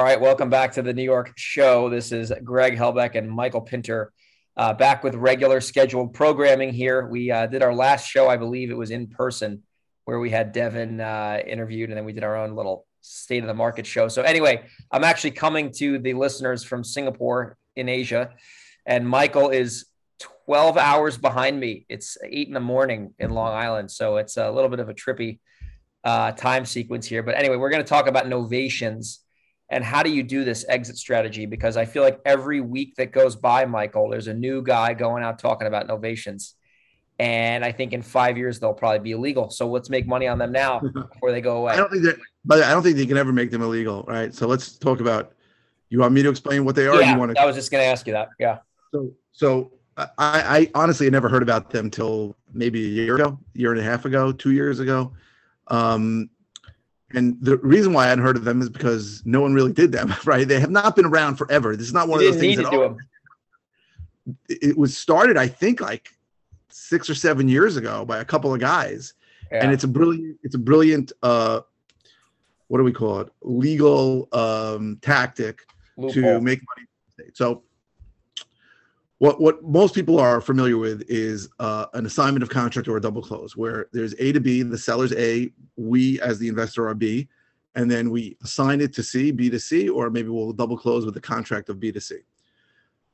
All right, welcome back to the New York show. This is Greg Helbeck and Michael Pinter uh, back with regular scheduled programming here. We uh, did our last show, I believe it was in person, where we had Devin uh, interviewed, and then we did our own little state of the market show. So, anyway, I'm actually coming to the listeners from Singapore in Asia, and Michael is 12 hours behind me. It's eight in the morning in Long Island, so it's a little bit of a trippy uh, time sequence here. But anyway, we're going to talk about novations and how do you do this exit strategy? Because I feel like every week that goes by, Michael, there's a new guy going out talking about novations. And I think in five years they'll probably be illegal. So let's make money on them now before they go away. I don't think that, but I don't think they can ever make them illegal, right? So let's talk about. You want me to explain what they are? Yeah, you want to? I was just going to ask you that. Yeah. So, so I, I honestly had never heard about them till maybe a year ago, year and a half ago, two years ago. Um, and the reason why I hadn't heard of them is because no one really did them, right? They have not been around forever. This is not one you of those things that all, it was started, I think, like six or seven years ago by a couple of guys. Yeah. And it's a brilliant, it's a brilliant uh what do we call it? Legal um tactic Loophole. to make money. So what what most people are familiar with is uh, an assignment of contract or a double close, where there's A to B, the seller's A, we as the investor are B, and then we assign it to C, B to C, or maybe we'll double close with the contract of B to C.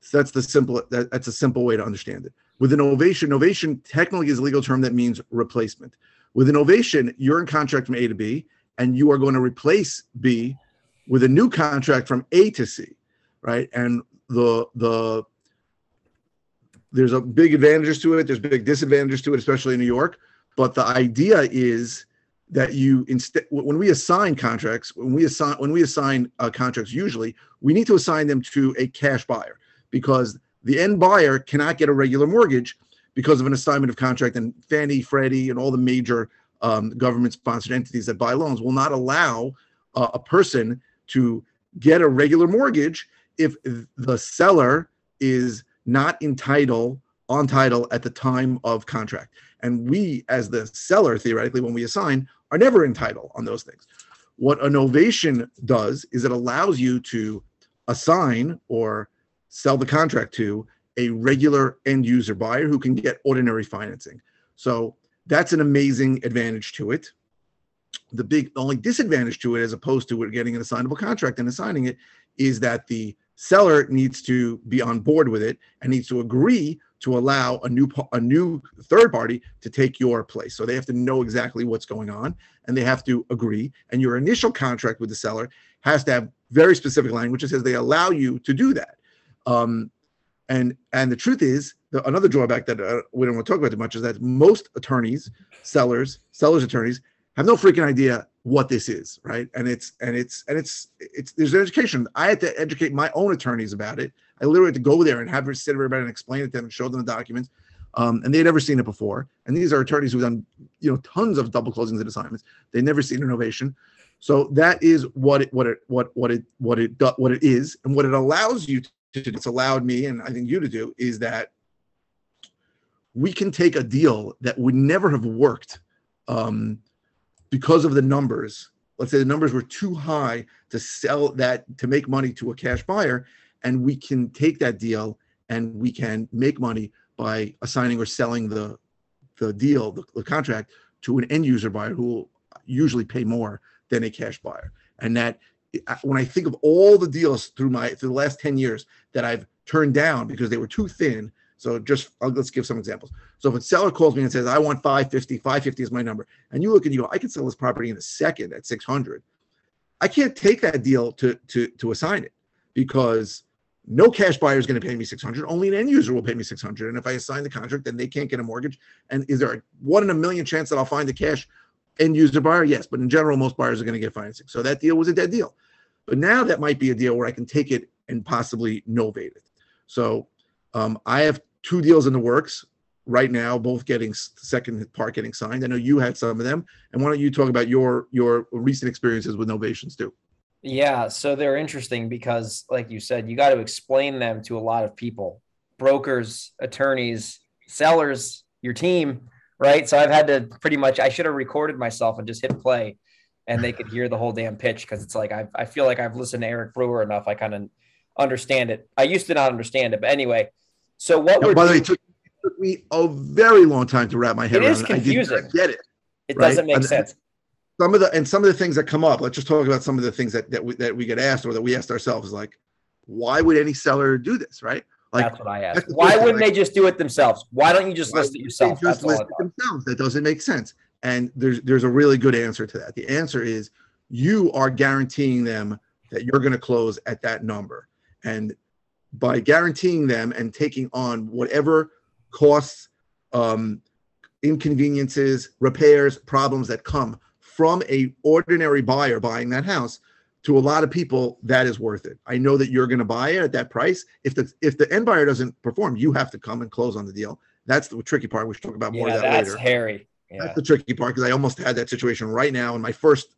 So that's the simple. That, that's a simple way to understand it. With a novation, novation technically is a legal term that means replacement. With a novation, you're in contract from A to B, and you are going to replace B with a new contract from A to C, right? And the the there's a big advantages to it. There's big disadvantages to it, especially in New York. But the idea is that you instead when we assign contracts, when we assign when we assign uh, contracts, usually we need to assign them to a cash buyer because the end buyer cannot get a regular mortgage because of an assignment of contract. And Fannie, Freddie, and all the major um, government-sponsored entities that buy loans will not allow uh, a person to get a regular mortgage if the seller is not entitled on title at the time of contract. And we, as the seller, theoretically, when we assign, are never entitled on those things. What a novation does is it allows you to assign or sell the contract to a regular end user buyer who can get ordinary financing. So that's an amazing advantage to it. The big only disadvantage to it, as opposed to getting an assignable contract and assigning it, is that the seller needs to be on board with it and needs to agree to allow a new a new third party to take your place. So they have to know exactly what's going on and they have to agree. And your initial contract with the seller has to have very specific language that says they allow you to do that. Um, and and the truth is, the, another drawback that uh, we don't want to talk about too much is that most attorneys, sellers, sellers attorneys have no freaking idea what this is, right? And it's and it's and it's it's there's an education. I had to educate my own attorneys about it. I literally had to go there and have her sit everybody and explain it to them and show them the documents. Um, and they had never seen it before. And these are attorneys who've done you know tons of double closings and assignments. They've never seen a novation. So that is what it what it what what it what it what it is, and what it allows you to do. It's allowed me and I think you to do is that we can take a deal that would never have worked um, because of the numbers let's say the numbers were too high to sell that to make money to a cash buyer and we can take that deal and we can make money by assigning or selling the the deal the, the contract to an end user buyer who will usually pay more than a cash buyer. And that when i think of all the deals through my through the last 10 years that i've turned down because they were too thin So just I'll, let's give some examples. So if a seller calls me and says, I want 550, 550 is my number, and you look and you go, I can sell this property in a second at 600. I can't take that deal to to to assign it because no cash buyer is going to pay me 600 only an end user will pay me 600 and if i assign the contract then they can't get a mortgage and is there a one in a million chance that i'll find a cash end user buyer yes but in general most buyers are going to get financing so that deal was a dead deal but now that might be a deal where i can take it and possibly novate it so um, i have two deals in the works right now both getting second part getting signed i know you had some of them and why don't you talk about your your recent experiences with novations too yeah, so they're interesting because, like you said, you got to explain them to a lot of people brokers, attorneys, sellers, your team, right? So I've had to pretty much, I should have recorded myself and just hit play and they could hear the whole damn pitch because it's like, I, I feel like I've listened to Eric Brewer enough. I kind of understand it. I used to not understand it, but anyway. So what we're by the way, it took, it took, me a very long time to wrap my head it around. It. Is confusing. I get it. It right? doesn't make and, sense. some of the and some of the things that come up let's just talk about some of the things that that we, that we get asked or that we asked ourselves like why would any seller do this right? Like that's what i asked. why wouldn't like, they just do it themselves? Why don't you just list it yourself? just list it themselves? That doesn't make sense. And there's there's a really good answer to that. The answer is you are guaranteeing them that you're going to close at that number. And by guaranteeing them and taking on whatever costs um, inconveniences repairs problems that come from a ordinary buyer buying that house to a lot of people that is worth it. I know that you're going to buy it at that price. If the if the end buyer doesn't perform you have to come and close on the deal. That's the tricky part. We should talk about more yeah, of that that's later. hairy. Yeah. that's the tricky part because i almost had that situation right now in my first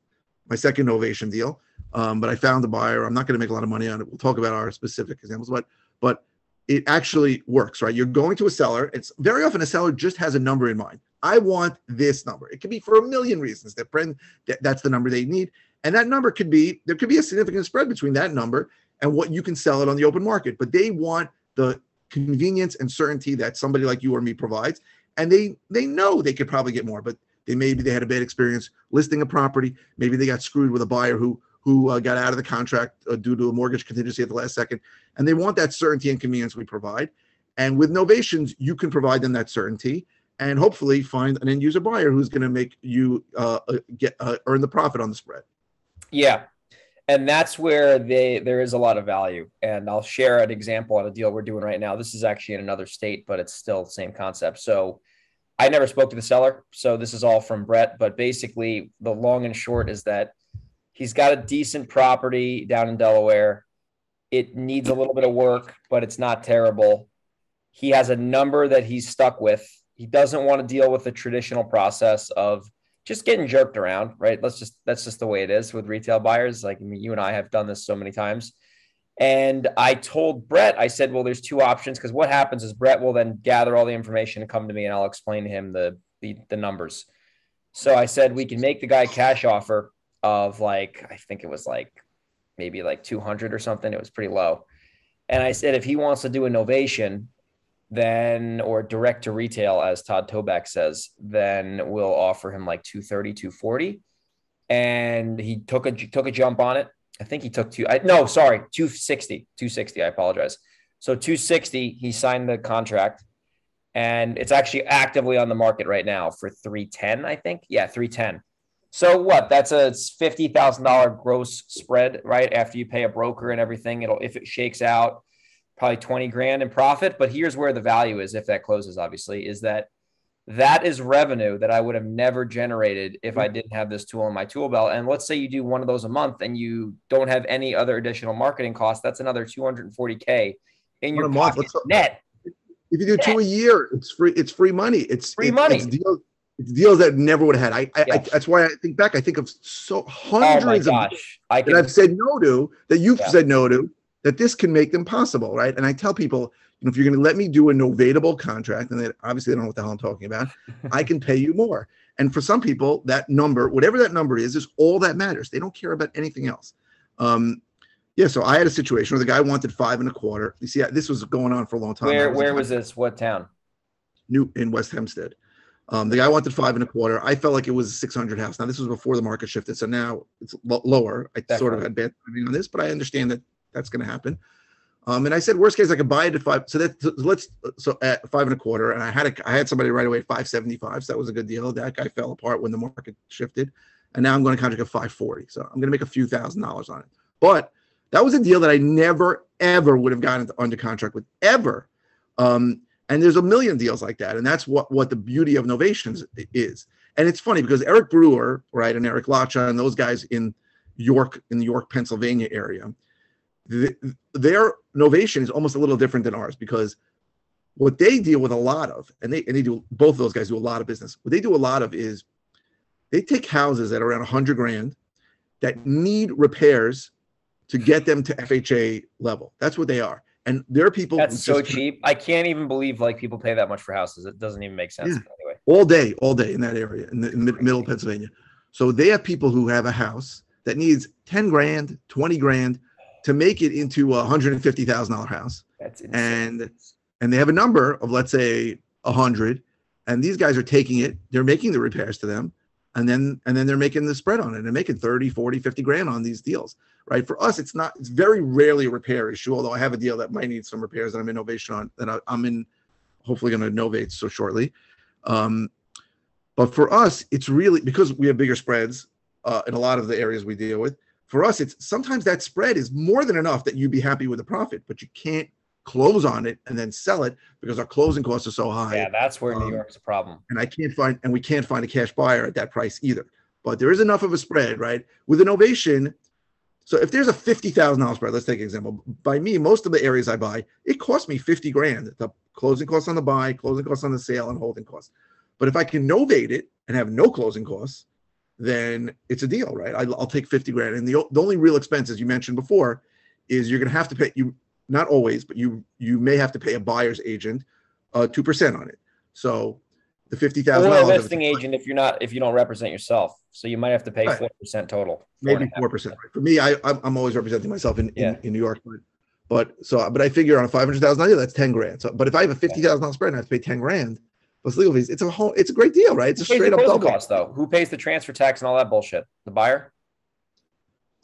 my second novation deal um, but i found a buyer i'm not going to make a lot of money on it we'll talk about our specific examples but but it actually works right you're going to a seller it's very often a seller just has a number in mind I want this number. It could be for a million reasons. That friend, that, that's the number they need. And that number could be, there could be a significant spread between that number and what you can sell it on the open market. But they want the convenience and certainty that somebody like you or me provides. And they they know they could probably get more, but they maybe they had a bad experience listing a property. Maybe they got screwed with a buyer who who uh, got out of the contract uh, due to a mortgage contingency at the last second. And they want that certainty and convenience we provide. And with novations, you can provide them that certainty and hopefully find an end user buyer who's going to make you uh, uh, get uh, earn the profit on the spread. Yeah, and that's where they there is a lot of value. And I'll share an example on a deal we're doing right now. This is actually in another state, but it's still the same concept. So I never spoke to the seller, so this is all from Brett. But basically, the long and short is that he's got a decent property down in Delaware. It needs a little bit of work, but it's not terrible. He has a number that he's stuck with he doesn't want to deal with the traditional process of just getting jerked around, right? Let's just that's just the way it is with retail buyers. Like I mean, you and I have done this so many times. And I told Brett, I said, well, there's two options because what happens is Brett will then gather all the information and come to me and I'll explain to him the, the the numbers. So I said we can make the guy cash offer of like I think it was like maybe like 200 or something. It was pretty low. And I said if he wants to do a novation, then or direct to retail as Todd Toback says, then we'll offer him like 230, 240. And he took a took a jump on it. I think he took two. I, no, sorry, 260, 260. I apologize. So 260, he signed the contract and it's actually actively on the market right now for 310, I think. Yeah, 310. So what? That's a fifty thousand dollar gross spread, right? After you pay a broker and everything, it'll if it shakes out, probably 20 grand in profit. But here's where the value is if that closes, obviously, is that that is revenue that I would have never generated if I mm-hmm. didn't have this tool in my tool belt. And let's say you do one of those a month and you don't have any other additional marketing costs, that's another 240K in your pocket net. If you do net. two a year, it's free. It's free money. It's free it, money. It's deals, it's deals that never would have had. I, I, I, that's why I think back. I think of so hundreds oh my gosh. of I can, that I've said no to that you've yeah. said no to that this can make them possible, right? And I tell people, you know, if you're going to let me do a novatable contract, and they obviously they don't know what the hell I'm talking about, I can pay you more. And for some people, that number, whatever that number is, is all that matters. They don't care about anything else. Um, yeah, so I had a situation where the guy wanted five and a quarter. You see, this was going on for a long time. Where was where was this? What town? New in West Hempstead. Um, the guy wanted five and a quarter. I felt like it was a 600 house. Now this was before the market shifted, so now it's lower. I Definitely. sort of had bad timing on this, but I understand that that's going to happen. Um, and I said, worst case, I could buy it at five. So that so let's so at five and a quarter, and I had a I had somebody right away at five seventy five. So that was a good deal. That guy fell apart when the market shifted, and now I'm going to contract at five forty. So I'm going to make a few thousand dollars on it. But that was a deal that I never ever would have gotten under contract with ever. Um, and there's a million deals like that, and that's what what the beauty of novations is. And it's funny because Eric Brewer, right, and Eric Lacha and those guys in York, in the York, Pennsylvania area, the, their novation is almost a little different than ours because what they deal with a lot of, and they and they do both of those guys do a lot of business. What they do a lot of is they take houses are around 100 grand that need repairs to get them to FHA level. That's what they are. And there are people that's so cheap. I can't even believe like people pay that much for houses. It doesn't even make sense. Yeah. Anyway, all day, all day in that area in the in middle of Pennsylvania. So they have people who have a house that needs 10 grand, 20 grand to make it into a hundred and fifty thousand dollar house. That's insane. and and they have a number of let's say a hundred, and these guys are taking it. They're making the repairs to them, and then and then they're making the spread on it. They're making 30, 40, 50 grand on these deals right? For us, it's not, it's very rarely a repair issue, although I have a deal that might need some repairs that I'm innovation on, that I, am in, hopefully going to innovate so shortly. Um, but for us, it's really because we have bigger spreads uh, in a lot of the areas we deal with. For us, it's sometimes that spread is more than enough that you'd be happy with the profit, but you can't close on it and then sell it because our closing costs are so high. Yeah, that's where New um, York's a problem. And I can't find, and we can't find a cash buyer at that price either. But there is enough of a spread, right? With a novation, so if there's a fifty thousand dollars spread, let's take an example. By me, most of the areas I buy, it costs me fifty grand. The closing costs on the buy, closing costs on the sale, and holding costs. But if I can novate it and have no closing costs, then it's a deal, right? I, will take fifty grand. And the, the only real expense, as you mentioned before is you're going to have to pay you not always, but you you may have to pay a buyer's agent uh, two percent on it. So the fifty thousand dollars. listing agent if you're not if you don't represent yourself, so you might have to pay four right. percent total. Maybe four percent. For me, I I'm, always representing myself in, yeah. in, in New York, but but so but I figure on a five hundred thousand dollar that's ten grand. So but if I have a fifty thousand dollar spread and I have to pay ten grand plus legal fees, it's a whole it's a great deal, right? It's Who a straight up double cost though. Who pays the transfer tax and all that bullshit? The buyer.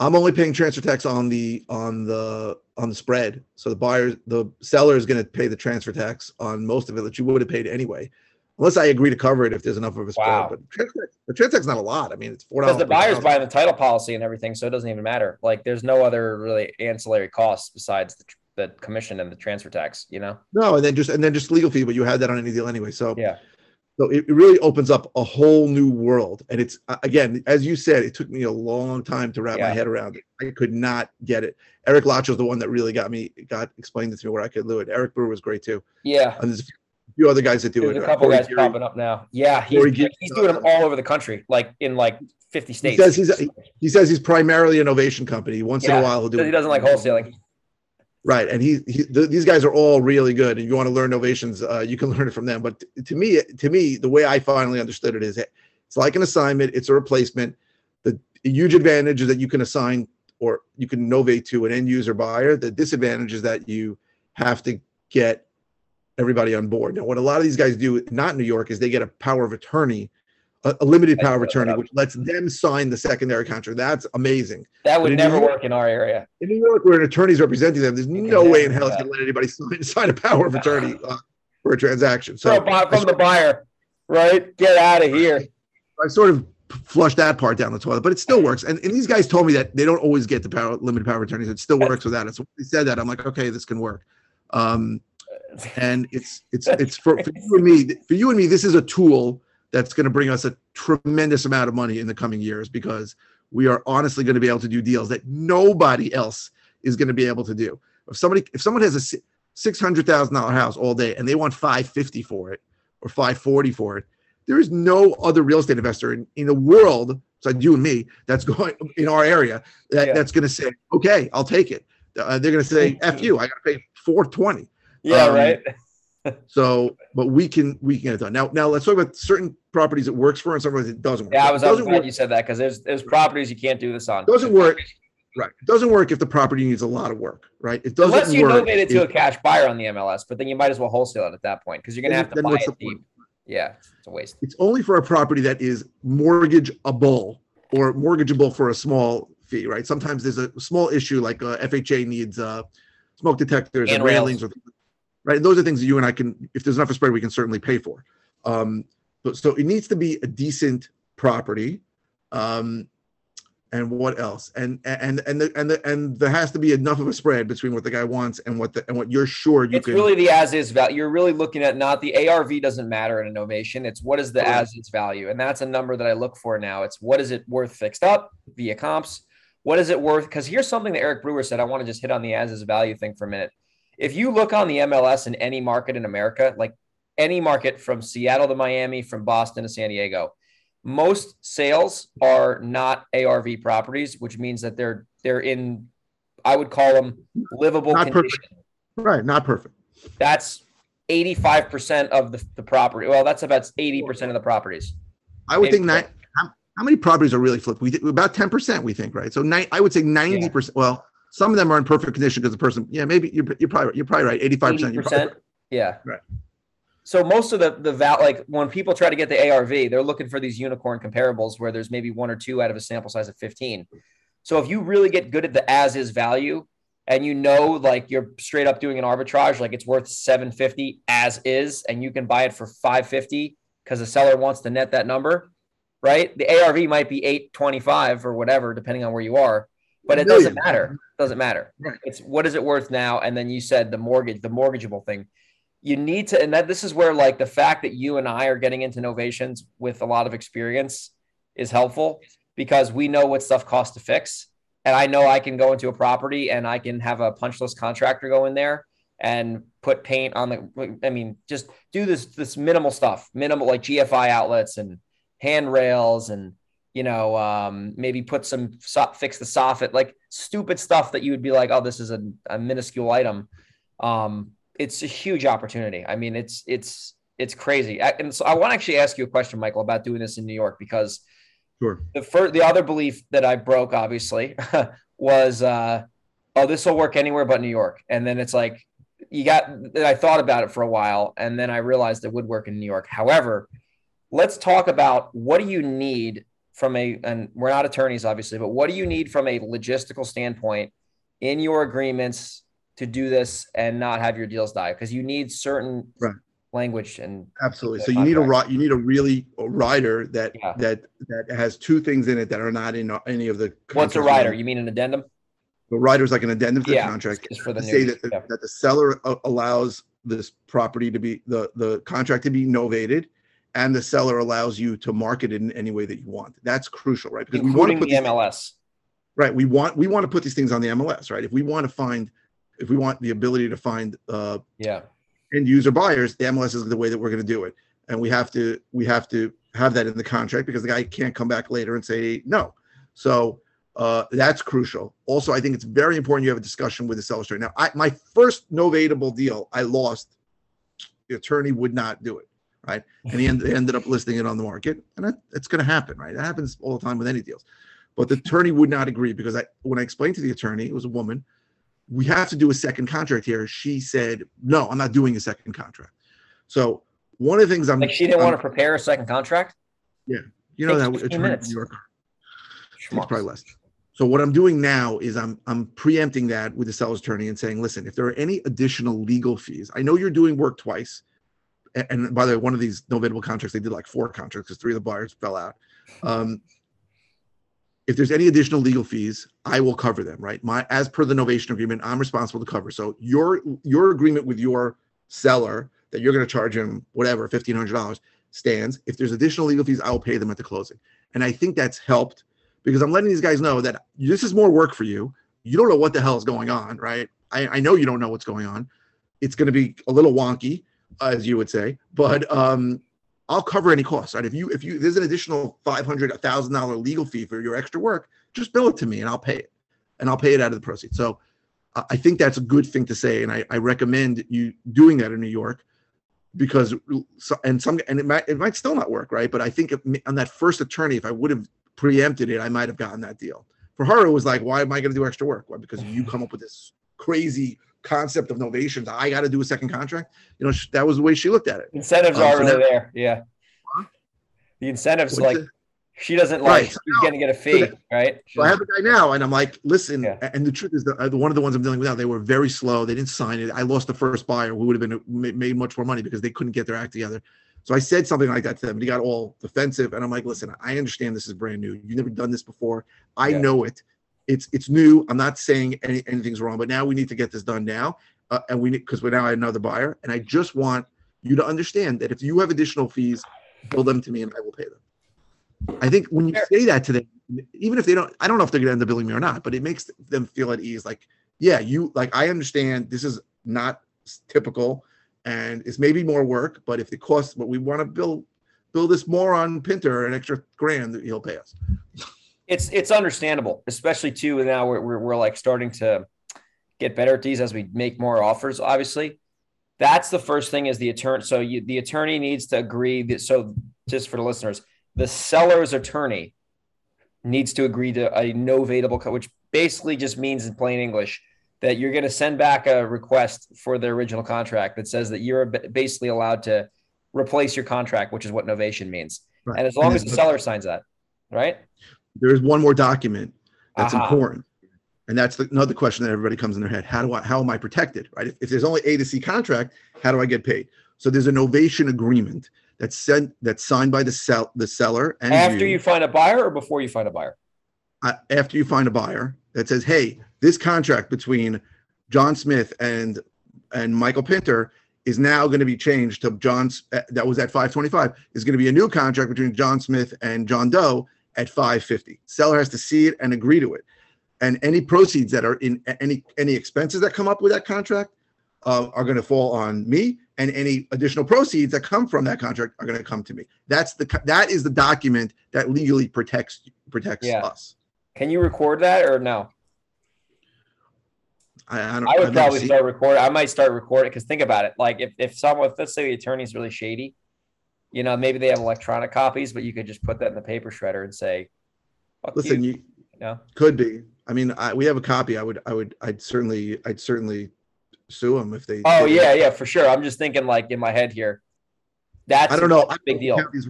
I'm only paying transfer tax on the on the on the spread. So the buyer, the seller is going to pay the transfer tax on most of it that you would have paid anyway unless I agree to cover it if there's enough of a spread. Wow. But the transact's not a lot. I mean, it's four dollars. Because the buyer's buying the title policy and everything, so it doesn't even matter. Like, there's no other really ancillary costs besides the, the commission and the transfer tax. You know? No, and then just and then just legal fee, but you had that on any deal anyway. So yeah. So it, it really opens up a whole new world, and it's again, as you said, it took me a long time to wrap yeah. my head around it. I could not get it. Eric Lacho is the one that really got me got explained it to me where I could do it. Eric Brewer was great too. Yeah. And there's a few other guys that do There's it. A couple guys Geary. popping up now. Yeah, he's, he's doing them all over the country, like in like 50 states. He says he's he says he's primarily a novation company. Once yeah, in a while, he'll do. He doesn't like wholesaling. Right, and he, he th- these guys are all really good. And you want to learn novations, uh, you can learn it from them. But t- to me, to me, the way I finally understood it is it's like an assignment. It's a replacement. The huge advantage is that you can assign or you can novate to an end user buyer. The disadvantage is that you have to get everybody on board. Now, what a lot of these guys do, not New York, is they get a power of attorney, a, a limited power of attorney, which lets them sign the secondary contract. That's amazing. That would never York, work in our area. In New York, where an attorney's representing them, there's no way in hell it's going to let anybody sign, sign a power of attorney uh, for a transaction. So from, from the buyer, right? Get out of here. I sort of flush that part down the toilet, but it still works. And, and these guys told me that they don't always get the power limited power attorneys. It still works without it. So they said that I'm like, okay, this can work. Um, and it's it's it's for, for you and me for you and me this is a tool that's going to bring us a tremendous amount of money in the coming years because we are honestly going to be able to do deals that nobody else is going to be able to do if somebody if someone has a six hundred thousand dollar house all day and they want five fifty for it or five forty for it there is no other real estate investor in, in the world besides you and me that's going in our area that, yeah. that's going to say okay i'll take it uh, they're going to say f you i got to pay 420 yeah, um, right. so, but we can we can get it done. Now, now let's talk about certain properties it works for and some it doesn't work. Yeah, I was, I was glad work. you said that because there's there's properties you can't do this on. Doesn't work. Right. It doesn't work if the property needs a lot of work, right? It doesn't Unless you work. novate it to a cash buyer on the MLS, but then you might as well wholesale it at that point because you're gonna have to buy it deep. Yeah, it's a waste. It's only for a property that is mortgageable or mortgageable for a small fee, right? Sometimes there's a small issue like uh, FHA needs uh, smoke detectors and, and railings, or, right? Those are things that you and I can, if there's enough of spread, we can certainly pay for. Um, but, so it needs to be a decent property. Um, and what else? And and and the, and the, and there has to be enough of a spread between what the guy wants and what the and what you're sure you it's can. really the as is value. You're really looking at not the ARV doesn't matter in a novation. It's what is the as is value, and that's a number that I look for now. It's what is it worth fixed up via comps. What is it worth? Because here's something that Eric Brewer said. I want to just hit on the as is value thing for a minute. If you look on the MLS in any market in America, like any market from Seattle to Miami, from Boston to San Diego, most sales are not ARV properties, which means that they're they're in I would call them livable not condition. Perfect. Right, not perfect. That's 85% of the, the property. Well, that's about 80% of the properties. I would think that how, how, many properties are really flipped? We about 10% we think, right? So ni- I would say 90%. Yeah. Well, some of them are in perfect condition because the person, yeah, maybe you're, you're probably you're probably right. 85%. Yeah. Right so most of the the val like when people try to get the ARV, they're looking for these unicorn comparables where there's maybe one or two out of a sample size of 15. So if you really get good at the as is value and you know like you're straight up doing an arbitrage, like it's worth 750 as is, and you can buy it for 550 because the seller wants to net that number, right? The ARV might be 825 or whatever, depending on where you are, but it doesn't matter. Doesn't matter. Right. It's what is it worth now? And then you said the mortgage, the mortgageable thing you need to, and that this is where like the fact that you and I are getting into novations with a lot of experience is helpful because we know what stuff costs to fix. And I know I can go into a property and I can have a punch list contractor go in there and put paint on the, I mean, just do this, this minimal stuff, minimal like GFI outlets and handrails and, you know, um, maybe put some, fix the soffit, like stupid stuff that you would be like, oh, this is a, a minuscule item. Um, it's a huge opportunity. I mean, it's it's it's crazy. And so I want to actually ask you a question, Michael, about doing this in New York because sure. the first the other belief that I broke obviously was uh, oh this will work anywhere but New York, and then it's like you got. I thought about it for a while, and then I realized it would work in New York. However, let's talk about what do you need from a and we're not attorneys obviously, but what do you need from a logistical standpoint in your agreements to do this and not have your deals die because you need certain right. language and absolutely. So you need a you need a really a rider that yeah. that that has two things in it that are not in any of the. What's a rider? You mean an addendum? The rider is like an addendum to yeah, the contract. Just for the say that, yeah. that the seller uh, allows this property to be the the contract to be novated and the seller allows you to market it in any way that you want. That's crucial, right? Because Including we want to put the MLS. right. We want we want to put these things on the MLS, right? If we want to find if we want the ability to find uh, yeah end user buyers, the MLS is the way that we're going to do it, and we have to we have to have that in the contract because the guy can't come back later and say no. So uh, that's crucial. Also, I think it's very important you have a discussion with the seller straight. Now, I, my first novatable deal, I lost. The attorney would not do it, right? And he ended, ended up listing it on the market, and that, it's going to happen, right? That happens all the time with any deals. But the attorney would not agree because I, when I explained to the attorney, it was a woman we have to do a second contract here. She said, no, I'm not doing a second contract. So one of the things I'm like, she didn't I'm, want to prepare a second contract. Yeah. You know, that it's minutes. New York. It's probably less. So what I'm doing now is I'm I'm preempting that with the seller's attorney and saying, listen, if there are any additional legal fees, I know you're doing work twice. And, by the way, one of these novatable contracts, they did like four contracts because three of the buyers fell out. Um, if there's any additional legal fees, I will cover them, right? My as per the novation agreement, I'm responsible to cover. So your your agreement with your seller that you're going to charge him whatever fifteen hundred dollars stands. If there's additional legal fees, I will pay them at the closing. And I think that's helped because I'm letting these guys know that this is more work for you. You don't know what the hell is going on, right? I, I know you don't know what's going on. It's going to be a little wonky, as you would say, but um, I'll cover any costs. Right? If you if you there's an additional five hundred, a thousand dollar legal fee for your extra work, just bill it to me and I'll pay it, and I'll pay it out of the proceeds. So I think that's a good thing to say, and I, I recommend you doing that in New York because and some and it might it might still not work, right? But I think on that first attorney, if I would have preempted it, I might have gotten that deal. For her, it was like, why am I going to do extra work? Why? Because you come up with this crazy concept of novations. I got to do a second contract. You know, that was the way she looked at it. Incentives um, are so that, there. Yeah. The incentives like She doesn't like. Right. She's gonna get a fee, right? So I have a guy now, and I'm like, listen. Yeah. And the truth is, uh, one of the ones I'm dealing with now, they were very slow. They didn't sign it. I lost the first buyer who would have been made much more money because they couldn't get their act together. So I said something like that to them. And he got all defensive, and I'm like, listen, I understand this is brand new. You've never done this before. I Yeah. know it. It's it's new. I'm not saying any, anything's wrong, but now we need to get this done now, uh, and we need because we're now another buyer, and I just want you to understand that if you have additional fees, bill them to me, and I will pay them. I think when you say that to them, even if they don't, I don't know if they're going to end up billing me or not, but it makes them feel at ease. Like, yeah, you like, I understand this is not typical, and it's maybe more work, but if it costs, but we want to build build this more on Pinter, an extra grand he'll pay us. It's it's understandable, especially too now we're, we're we're like starting to get better at these as we make more offers. Obviously, that's the first thing is the attorney. So you, the attorney needs to agree that. So just for the listeners, the seller's attorney needs to agree to a novatable, co- which basically just means in plain English that you're going to send back a request for the original contract that says that you're basically allowed to replace your contract, which is what novation means. Right. And as long And as the seller signs that, right? There is one more document that's Aha. important. And that's the, another question that everybody comes in their head. How do I, how am I protected? Right. If, if there's only A to C contract, how do I get paid? So there's an novation agreement that's sent, that's signed by the sell, the seller and After you find a buyer or before you find a buyer? uh, after you find a buyer that says, "Hey, this contract between John Smith and and Michael Pinter is now going to be changed to John's uh, that was at 525 is going to be a new contract between John Smith and John Doe at 550." Seller has to see it and agree to it, and any proceeds that are in any any expenses that come up with that contract uh, are going to fall on me, and any additional proceeds that come from that contract are going to come to me. That's the that is the document that legally protects protects Yeah. us. Can you record that or no? I, I, don't, I would I've probably start recording. I might start recording because think about it. Like if, if someone, if let's say the attorney's really shady, you know, maybe they have electronic copies, but you could just put that in the paper shredder and say, Listen, you. you you know? could be. I mean, I, we have a copy. I would, I would, I'd certainly, I'd certainly sue them if they. Oh it. yeah, yeah, for sure. I'm just thinking like in my head here. That's I don't know. that's a I big don't deal.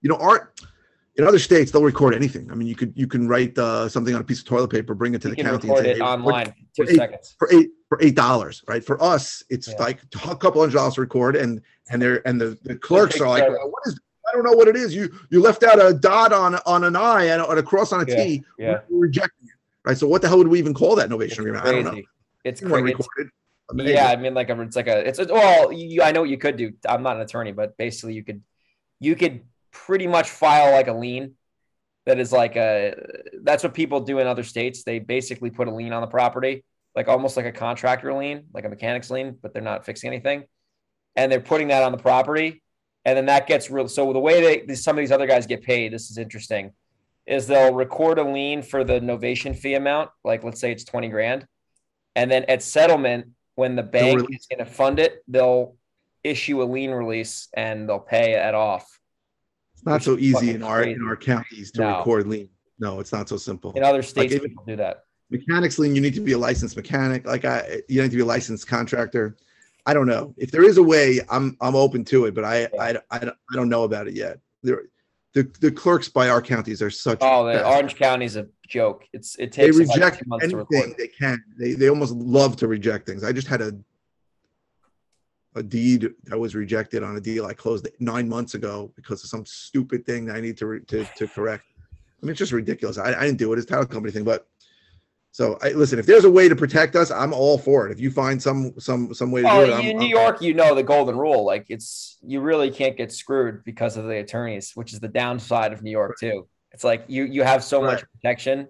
You know, art in other states they'll record anything. I mean, you could you can write uh, something on a piece of toilet paper, bring it to You the county, record and say, it "Hey, online. Two for eight- seconds. for eight for eight dollars, right? For us, it's Yeah. like a couple hundred dollars to record, and and they're and the, the clerks are like, "Well, what is? I don't know what it is. You you left out a dot on on an I and a, and a cross on a T. Yeah, yeah. We're rejecting it, right? So what the hell would we even call that novation It's agreement? I don't know. It's You want to crazy. Amazing. Yeah, I mean, like a, it's like a, it's a, well, you, I know what you could do. I'm not an attorney, but basically, you could, you could pretty much file like a lien. That is like a, that's what people do in other states. They basically put a lien on the property, like almost like a contractor lien, like a mechanic's lien, but they're not fixing anything, and they're putting that on the property, and then that gets real. So the way they, some of these other guys get paid, this is interesting, is they'll record a lien for the novation fee amount, like let's say it's twenty grand, and then at settlement, when the bank is going to fund it, they'll issue a lien release and they'll pay it off. It's not so easy in our in our counties to No. record lien. No, it's not so simple. In other states, even- people do that. Mechanics lien, you need to be a licensed mechanic. Like I, you need to be a licensed contractor. I don't know if there is a way. I'm I'm open to it, but I I, I, don't- I don't know about it yet. There, the the clerks by our counties are such. Oh, the. Orange County's a joke. It's it takes They like reject anything they can. They they almost love to reject things. I just had a a deed that was rejected on a deal I closed nine months ago because of some stupid thing that I need to re, to to correct. I mean, it's just ridiculous. I, I didn't do it. It's a title company thing, but so I listen. If there's a way to protect us, I'm all for it. If you find some some some way to do Oh, it, I'm, in New I'm- York, you know the golden rule. Like it's you really can't get screwed because of the attorneys, which is the downside of New York too. It's like you you have so much protection.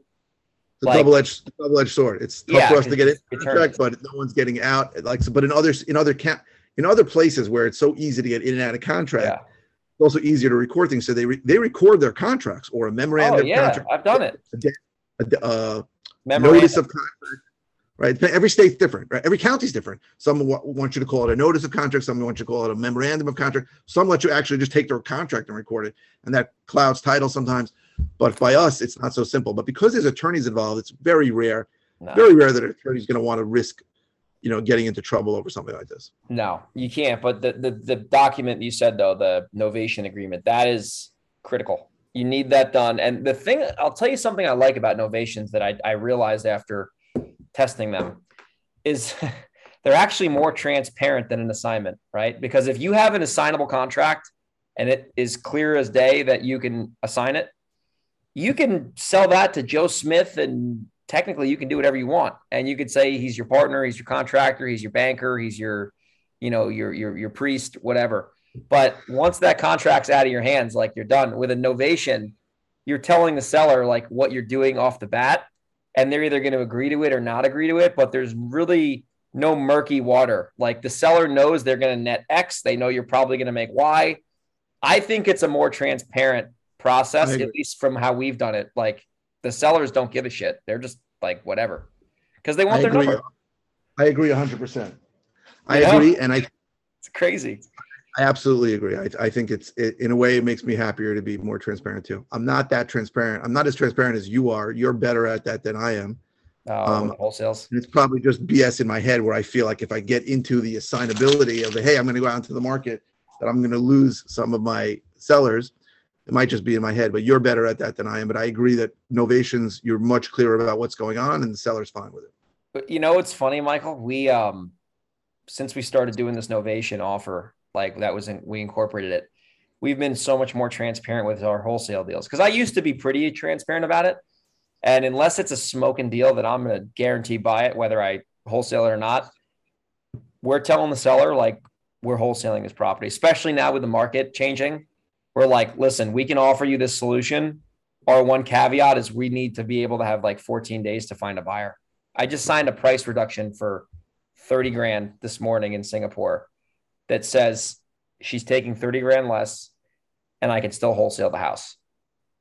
the like- double edged double edged sword. It's tough Yeah, for us to get contract, but no one's getting out. Like, so, but in others in other camp in other places where it's so easy to get in and out of contract. Yeah. it's also easier to record things. So they re- they record their contracts or a memorandum Oh of yeah, contract, I've done it. a, uh, Memorandum. notice of contract. Right, every state's different. Right, every county's different. Some wa- want you to call it a notice of contract. Some want you to call it a memorandum of contract. Some let you actually just take their contract and record it, and that clouds title sometimes. But by us, it's not so simple. But because there's attorneys involved, it's very rare. No. Very rare that an attorney's going to want to risk, you know, getting into trouble over something like this. No, you can't. But the, the the document you said though, the novation agreement, that is critical. You need that done. And the thing, I'll tell you something I like about Novations that I, I realized after testing them is they're actually more transparent than an assignment, right? Because if you have an assignable contract and it is clear as day that you can assign it, you can sell that to Joe Smith and technically you can do whatever you want. And you could say he's your partner, he's your contractor, he's your banker, he's your, you know, your your your priest, whatever. But once that contract's out of your hands, like you're done with a novation, you're telling the seller like what you're doing off the bat, and they're either going to agree to it or not agree to it. But there's really no murky water. Like the seller knows they're going to net X. They know you're probably going to make Y. I think it's a more transparent process, at least from how we've done it. Like the sellers don't give a shit. They're just like whatever because they want I their agree. number. I agree 100%. I yeah. agree. And I, it's crazy. I absolutely agree. I, I think it's it, in a way it makes me happier to be more transparent too. I'm not that transparent. I'm not as transparent as you are. You're better at that than I am. Oh, um, wholesales. It's probably just BS in my head where I feel like if I get into the assignability of the hey, I'm going to go out into the market, that I'm going to lose some of my sellers. It might just be in my head, but you're better at that than I am. But I agree that novations, you're much clearer about what's going on, and the seller's fine with it. But you know, it's funny, Michael. We um, since we started doing this novation offer, like that was in, we incorporated it. We've been so much more transparent with our wholesale deals because I used to be pretty transparent about it and unless it's a smoking deal that I'm going to guarantee buy it, whether I wholesale it or not, we're telling the seller like we're wholesaling this property, especially now with the market changing. We're like, listen, we can offer you this solution. Our one caveat is we need to be able to have like 14 days to find a buyer. I just signed a price reduction for 30 grand this morning in Singapore that says she's taking 30 grand less and I can still wholesale the house.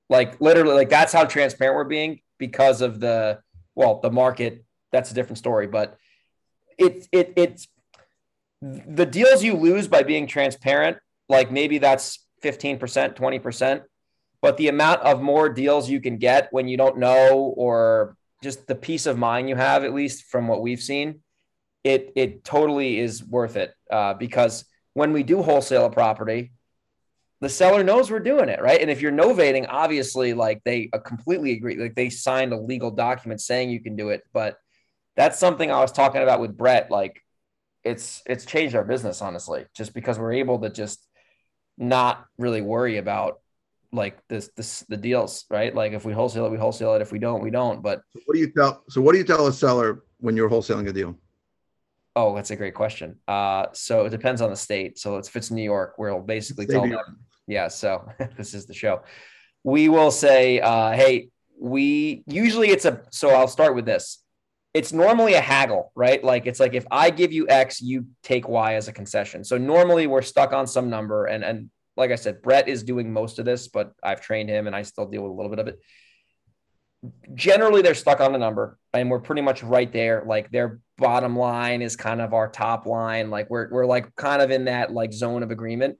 Like literally, like that's how transparent we're being because of the well, the market. That's a different story, but it it it's the deals you lose by being transparent. Like maybe that's fifteen percent, twenty percent, but the amount of more deals you can get when you don't know or just the peace of mind you have, at least from what we've seen, it it totally is worth it uh, because when we do wholesale a property, the seller knows we're doing it, right? And if you're novating, obviously, like they uh, completely agree, like they signed a legal document saying you can do it. But that's something I was talking about with Brett. Like it's it's changed our business, honestly, just because we're able to just not really worry about like this this the deals, right? Like if we wholesale it, we wholesale it. If we don't, we don't. But so what do you tell? So what do you tell a seller when you're wholesaling a deal? Oh, that's a great question. Uh, so it depends on the state. So if it's New York, we'll basically tell them yeah. So this is the show. We will say, uh, hey, we usually it's a, so I'll start with this. It's normally a haggle, right? Like it's like if I give you X, you take Y as a concession. So normally we're stuck on some number. And, and like I said, Brett is doing most of this, but I've trained him and I still deal with a little bit of it. Generally, they're stuck on the number and we're pretty much right there. Like their bottom line is kind of our top line. Like we're, we're like kind of in that like zone of agreement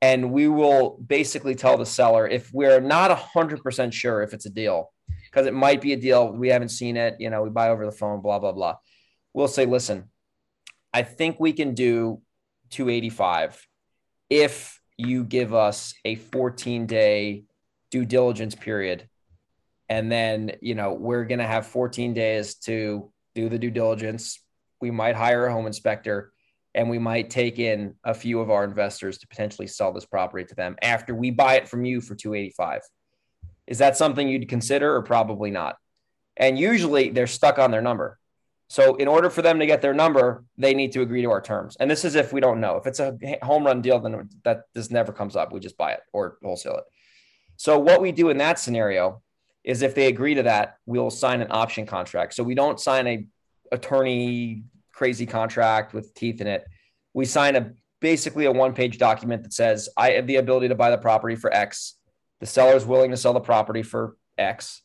and we will basically tell the seller if we're not 100% sure if it's a deal because it might be a deal. We haven't seen it. You know we buy over the phone blah blah blah. We'll say listen i think we can do 285 if you give us a 14 day due diligence period. And then you know we're going to have 14 days to do the due diligence. We might hire a home inspector and we might take in a few of our investors to potentially sell this property to them after we buy it from you for 285 is that something you'd consider or probably not? And usually they're stuck on their number. So in order for them to get their number they need to agree to our terms. And this is if we don't know. If it's a home run deal then that this never comes up. We just buy it or wholesale it. So what we do in that scenario is if they agree to that we'll sign an option contract. So we don't sign a attorney crazy contract with teeth in it. We sign a basically a one page document that says I have the ability to buy the property for X. The seller is willing to sell the property for X.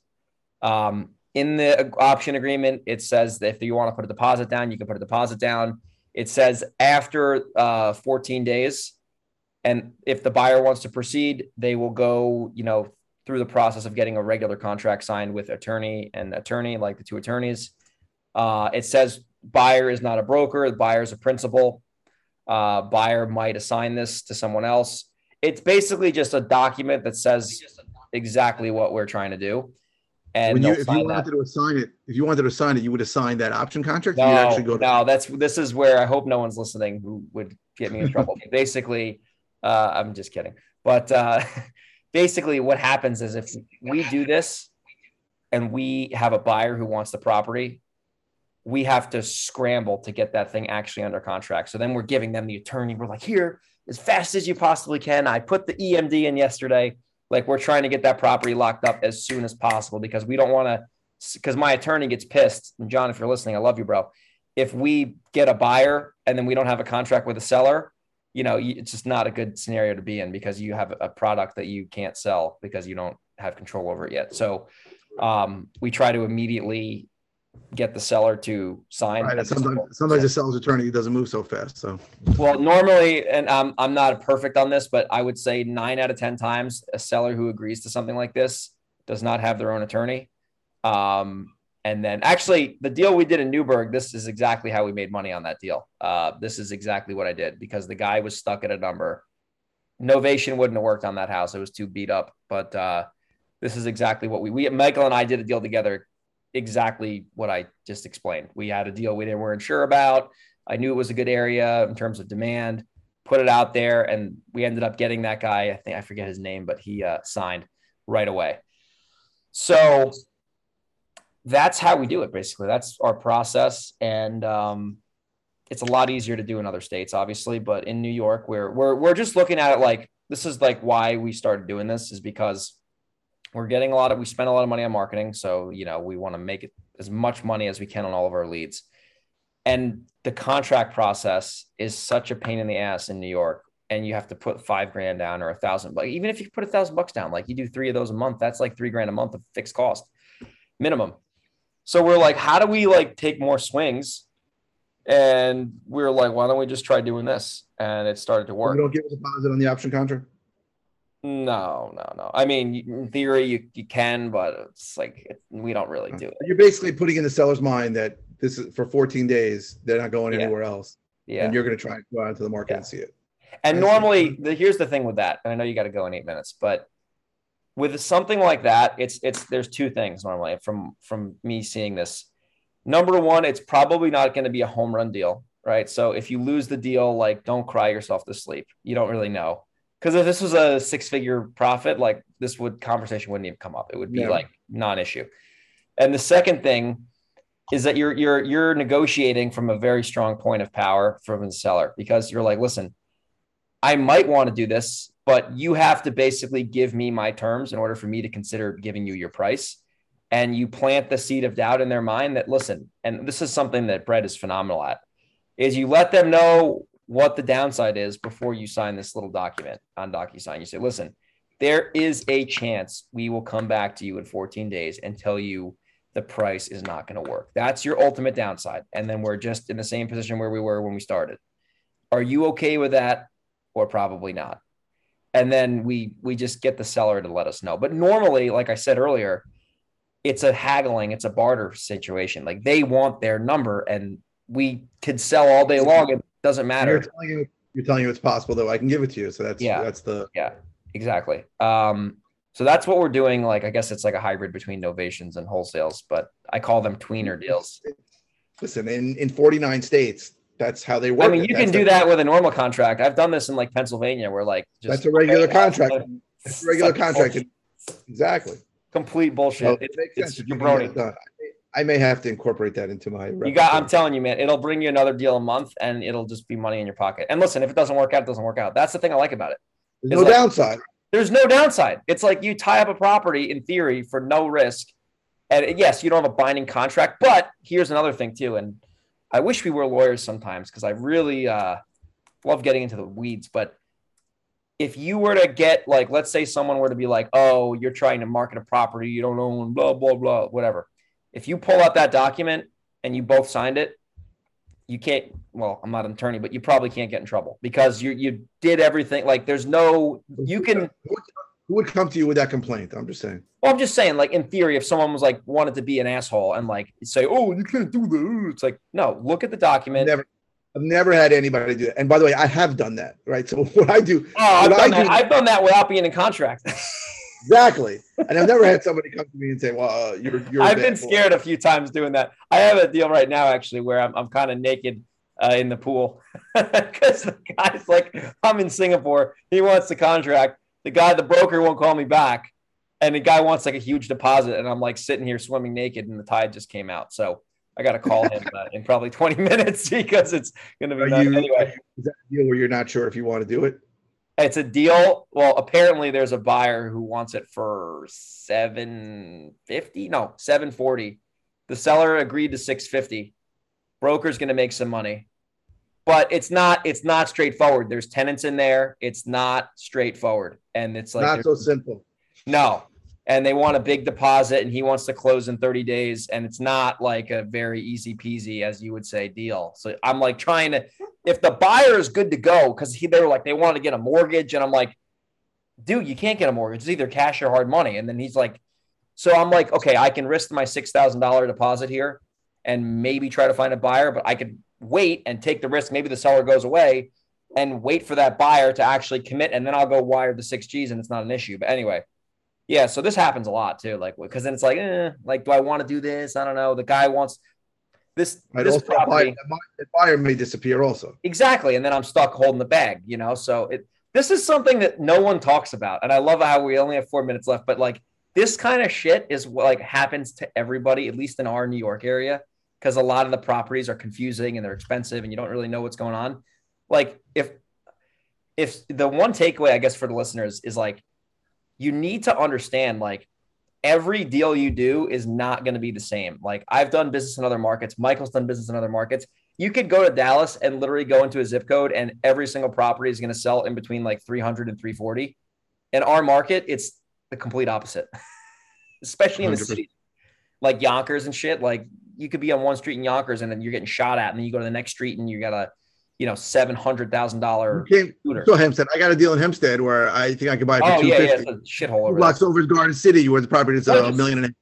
Um, in the option agreement, it says that if you want to put a deposit down, you can put a deposit down. It says after uh, 14 days, and if the buyer wants to proceed, they will go, you know, through the process of getting a regular contract signed with attorney and attorney, like the two attorneys. Uh, it says buyer is not a broker, the buyer is a principal. Uh, buyer might assign this to someone else. It's basically just a document that says exactly what we're trying to do. And When you, if you sign that. wanted to assign it, if you wanted to assign it, you would assign that option contract. No, actually go to no, that's this is where I hope no one's listening who would get me in trouble. basically, uh, I'm just kidding. But uh, basically, what happens is if we do this and we have a buyer who wants the property, we have to scramble to get that thing actually under contract. So then we're giving them the attorney. We're like, here, as fast as you possibly can. I put the EMD in yesterday. Like we're trying to get that property locked up as soon as possible because we don't want to. Because my attorney gets pissed. And John, if you're listening, I love you, bro. If we get a buyer and then we don't have a contract with a seller, you know, it's just not a good scenario to be in because you have a product that you can't sell because you don't have control over it yet. So um, we try to immediately get the seller to sign. Right, sometimes, sometimes the seller's attorney doesn't move so fast. So Well, normally, and I'm I'm not perfect on this, but I would say nine out of ten times a seller who agrees to something like this does not have their own attorney. Um, and then actually, the deal we did in Newburgh, this is exactly how we made money on that deal. Uh, this is exactly what I did because the guy was stuck at a number. Novation wouldn't have worked on that house; it was too beat up. But uh, this is exactly what we we Michael and I did a deal together. Exactly what I just explained. We had a deal we didn't weren't sure about. I knew it was a good area in terms of demand. Put it out there, and we ended up getting that guy. I think I forget his name, but he uh, signed right away. So that's how we do it. Basically, that's our process, and um, it's a lot easier to do in other states, obviously. But in New York, we're we're we're just looking at it like this is like why we started doing this is because we're getting a lot of we spend a lot of money on marketing, so you know we want to make it as much money as we can on all of our leads. And the contract process is such a pain in the ass in New York. And you have to put five grand down or a thousand, but even if you put a thousand bucks down, like you do three of those a month, that's like three grand a month of fixed cost minimum. So we're like, how do we like take more swings? And we are like, why don't we just try doing this? And it started to work. you don't give a deposit on the option contract. No, no, no. I mean, in theory, you, you can, but it's like it, we don't really mm. do it. You're basically putting in the seller's mind that this is for 14 days. They're not going Yeah. anywhere else, Yeah. and you're going to try and go out into the market Yeah. and see it. And see. normally, the, here's the thing with that. And I know you got to go in eight minutes, but with something like that, it's it's there's two things normally from from me seeing this. Number one, it's probably not going to be a home run deal, right? So if you lose the deal, like don't cry yourself to sleep. You don't really know because if this was a six figure profit, like this would conversation wouldn't even come up. It would be Yeah. like non issue. And the second thing is that you're you're you're negotiating from a very strong point of power from the seller because you're like, listen, I might want to do this, but you have to basically give me my terms in order for me to consider giving you your price. And you plant the seed of doubt in their mind that listen, and this is something that Brett is phenomenal at, is you let them know what the downside is before you sign this little document on DocuSign. You say, listen, there is a chance we will come back to you in 14 days and tell you the price is not going to work. That's your ultimate downside. And then we're just in the same position where we were when we started. Are you okay with that? Or probably not. And then we we just get the seller to let us know. But normally, like I said earlier, it's a haggling, it's a barter situation. Like they want their number and we could sell all day long. It doesn't matter. You're telling you, you're telling you it's possible though. I can give it to you. So that's Yeah. that's the Yeah, exactly. Um, so that's what we're doing. Like, I guess it's like a hybrid between novations and wholesales, but I call them tweener deals. listen in in 49 states. That's how they work. I mean, it. you That's can do the- that with a normal contract. I've done this in like Pennsylvania where like just That's a regular okay, contract. it's That's a regular contract. bullshit. Exactly. Complete bullshit. So It- it makes it's sense. you can jabroni. Get it done. I may have to incorporate that into my. You got. I'm telling you, man. It'll bring you another deal a month, and it'll just be money in your pocket. And listen, if it doesn't work out, it doesn't work out. That's the thing I like about it. There's no like- downside. There's no downside. It's like you tie up a property in theory for no risk, and yes, you don't have a binding contract. But here's another thing too, and I wish we were lawyers sometimes because I really uh, love getting into the weeds. But if you were to get like, let's say someone were to be like, "Oh, you're trying to market a property you don't own," blah blah blah, whatever. If you pull out that document and you both signed it, you can't. Well, I'm not an attorney, but you probably can't get in trouble because you you did everything. Like, there's no you can. Who would, come to you with that complaint? I'm just saying. Well, I'm just saying, like in theory, if someone was like wanted to be an asshole and like say, "Oh, you can't do that," it's like, no, look at the document. Never. I've never had anybody do that. And by the way, I have done that. Right. So what I do, oh, I've done, I that. do- I've done that without being in contract. exactly. And I've never had somebody come to me and say, "Well, uh, you're." you're I've been scared boy. a few times doing that. I have a deal right now actually where I'm I'm kind of naked uh, in the pool because the guy's like, I'm in Singapore. He wants the contract. The guy, the broker, won't call me back, and the guy wants like a huge deposit, and I'm like sitting here swimming naked, and the tide just came out. So I got to call him uh, in probably 20 minutes because it's going to be you, anyway. Is that a deal where you're not sure if you want to do it? It's a deal. Well, apparently there's a buyer who wants it for 750. No, 740. The seller agreed to 650. Broker's going to make some money. But it's not it's not straightforward. There's tenants in there. It's not straightforward. And it's like not so simple. No and they want a big deposit and he wants to close in 30 days and it's not like a very easy peasy as you would say deal. So i'm like trying to if the buyer is good to go because they were like they want to get a mortgage and i'm like dude you can't get a mortgage. It's either cash or hard money. And then he's like so i'm like okay i can risk my $6000 deposit here and maybe try to find a buyer but i could wait and take the risk. Maybe the seller goes away and wait for that buyer to actually commit and then i'll go wire the six g's and it's not an issue. But anyway yeah, so this happens a lot too. Like, because then it's like, eh, like, do I want to do this? I don't know. The guy wants this. Right, this property. The buyer may disappear also. Exactly, and then I'm stuck holding the bag. You know, so it. This is something that no one talks about, and I love how we only have four minutes left. But like, this kind of shit is what like happens to everybody, at least in our New York area, because a lot of the properties are confusing and they're expensive, and you don't really know what's going on. Like, if if the one takeaway, I guess, for the listeners is like you need to understand like every deal you do is not going to be the same. Like I've done business in other markets, Michael's done business in other markets. You could go to Dallas and literally go into a zip code and every single property is going to sell in between like 300 and 340. In our market, it's the complete opposite. Especially in the city. Like Yonkers and shit, like you could be on one street in Yonkers and then you're getting shot at and then you go to the next street and you got to you know, seven hundred thousand dollar scooter. So Hempstead, I got a deal in Hempstead where I think I could buy it for oh. Yeah, yeah, shithole over blocks over Garden City, where the property is a million and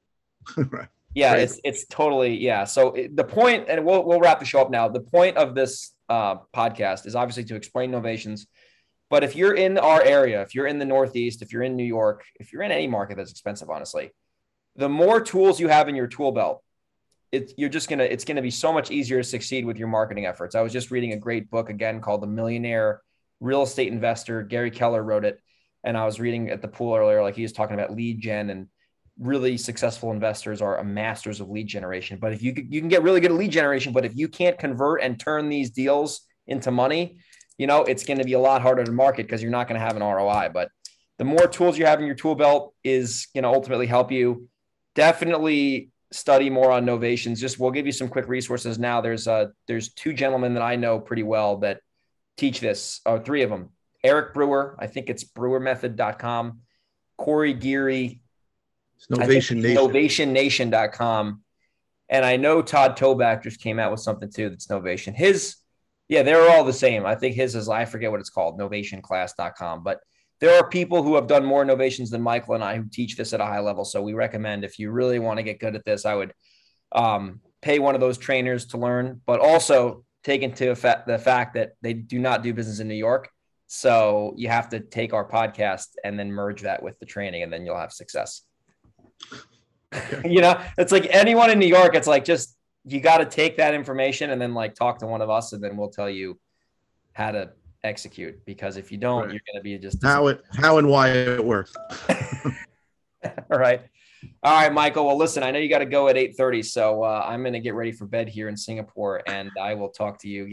a right. Yeah, Crazy. it's it's totally yeah. So it, the point, and we'll we'll wrap the show up now. The point of this uh, podcast is obviously to explain novations. But if you're in our area, if you're in the Northeast, if you're in New York, if you're in any market that's expensive, honestly, the more tools you have in your tool belt, you're just gonna it's gonna be so much easier to succeed with your marketing efforts. I was just reading a great book again called The Millionaire Real Estate Investor. Gary Keller wrote it, and I was reading at the pool earlier, like he was talking about lead gen and really successful investors are a masters of lead generation. But if you you can get really good at lead generation, but if you can't convert and turn these deals into money, you know it's going to be a lot harder to market because you're not going to have an ROI. But the more tools you have in your tool belt is going to ultimately help you. Definitely study more on novations, just we'll give you some quick resources now. There's uh there's two gentlemen that I know pretty well that teach this, or three of them. Eric Brewer, I think it's brewermethod.com. Corey Geary, Novation Nation. NovationNation.com. And I know Todd Toback just came out with something too that's Novation. His, yeah, they're all the same. I think his is, I forget what it's called, novationclass.com. But there are people who have done more novations than Michael and I who teach this at a high level. So we recommend if you really want to get good at this, I would um, pay one of those trainers to learn, but also take into effect the fact that they do not do business in New York. So you have to take our podcast and then merge that with the training, and then you'll have success. you know, it's like anyone in New York, it's like just you got to take that information and then like talk to one of us, and then we'll tell you how to execute because if you don't, right. you're going to be just how it how and why it works. All right. All right, Michael. Well, listen, I know you got to go at 8:30, so uh, I'm going to get ready for bed here in Singapore, and I will talk to you again.